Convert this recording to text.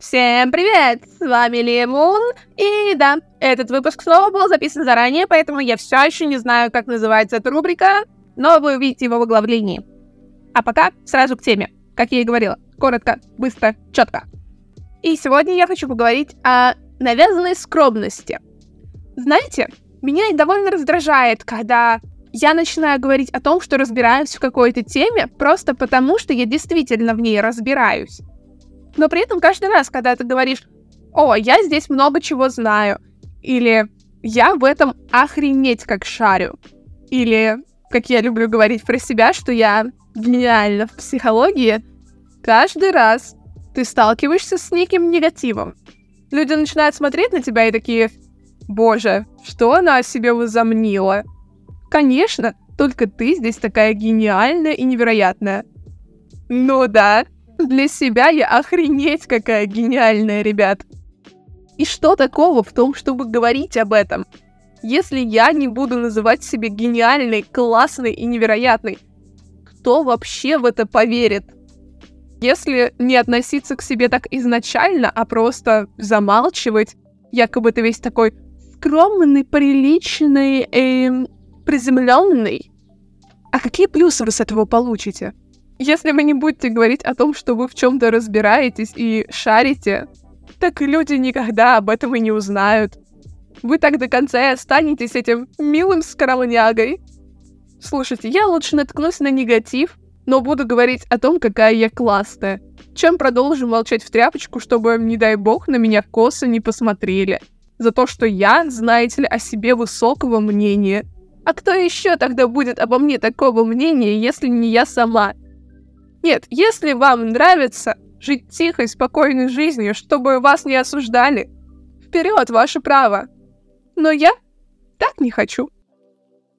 Всем привет! С вами Лемон. И да, этот выпуск снова был записан заранее, поэтому я все еще не знаю, как называется эта рубрика, но вы увидите его в оглавлении. А пока сразу к теме. Как я и говорила, коротко, быстро, четко. И сегодня я хочу поговорить о навязанной скромности. Знаете, меня довольно раздражает, когда я начинаю говорить о том, что разбираюсь в какой-то теме, просто потому что я действительно в ней разбираюсь. Но при этом каждый раз, когда ты говоришь, о, я здесь много чего знаю, или я в этом охренеть как шарю, или, как я люблю говорить про себя, что я гениальна в психологии, каждый раз ты сталкиваешься с неким негативом. Люди начинают смотреть на тебя и такие, боже, что она о себе возомнила? Конечно, только ты здесь такая гениальная и невероятная. Ну да, для себя я охренеть какая гениальная, ребят. И что такого в том, чтобы говорить об этом? Если я не буду называть себя гениальной, классной и невероятной, кто вообще в это поверит? Если не относиться к себе так изначально, а просто замалчивать, якобы ты весь такой скромный, приличный, эм, приземленный, а какие плюсы вы с этого получите? Если вы не будете говорить о том, что вы в чем-то разбираетесь и шарите, так люди никогда об этом и не узнают. Вы так до конца и останетесь этим милым скромнягой. Слушайте, я лучше наткнусь на негатив, но буду говорить о том, какая я классная, чем продолжу молчать в тряпочку, чтобы, не дай бог, на меня косо не посмотрели. За то, что я, знаете ли, о себе высокого мнения. А кто еще тогда будет обо мне такого мнения, если не я сама? Нет, если вам нравится жить тихой, спокойной жизнью, чтобы вас не осуждали, вперед, ваше право. Но я так не хочу.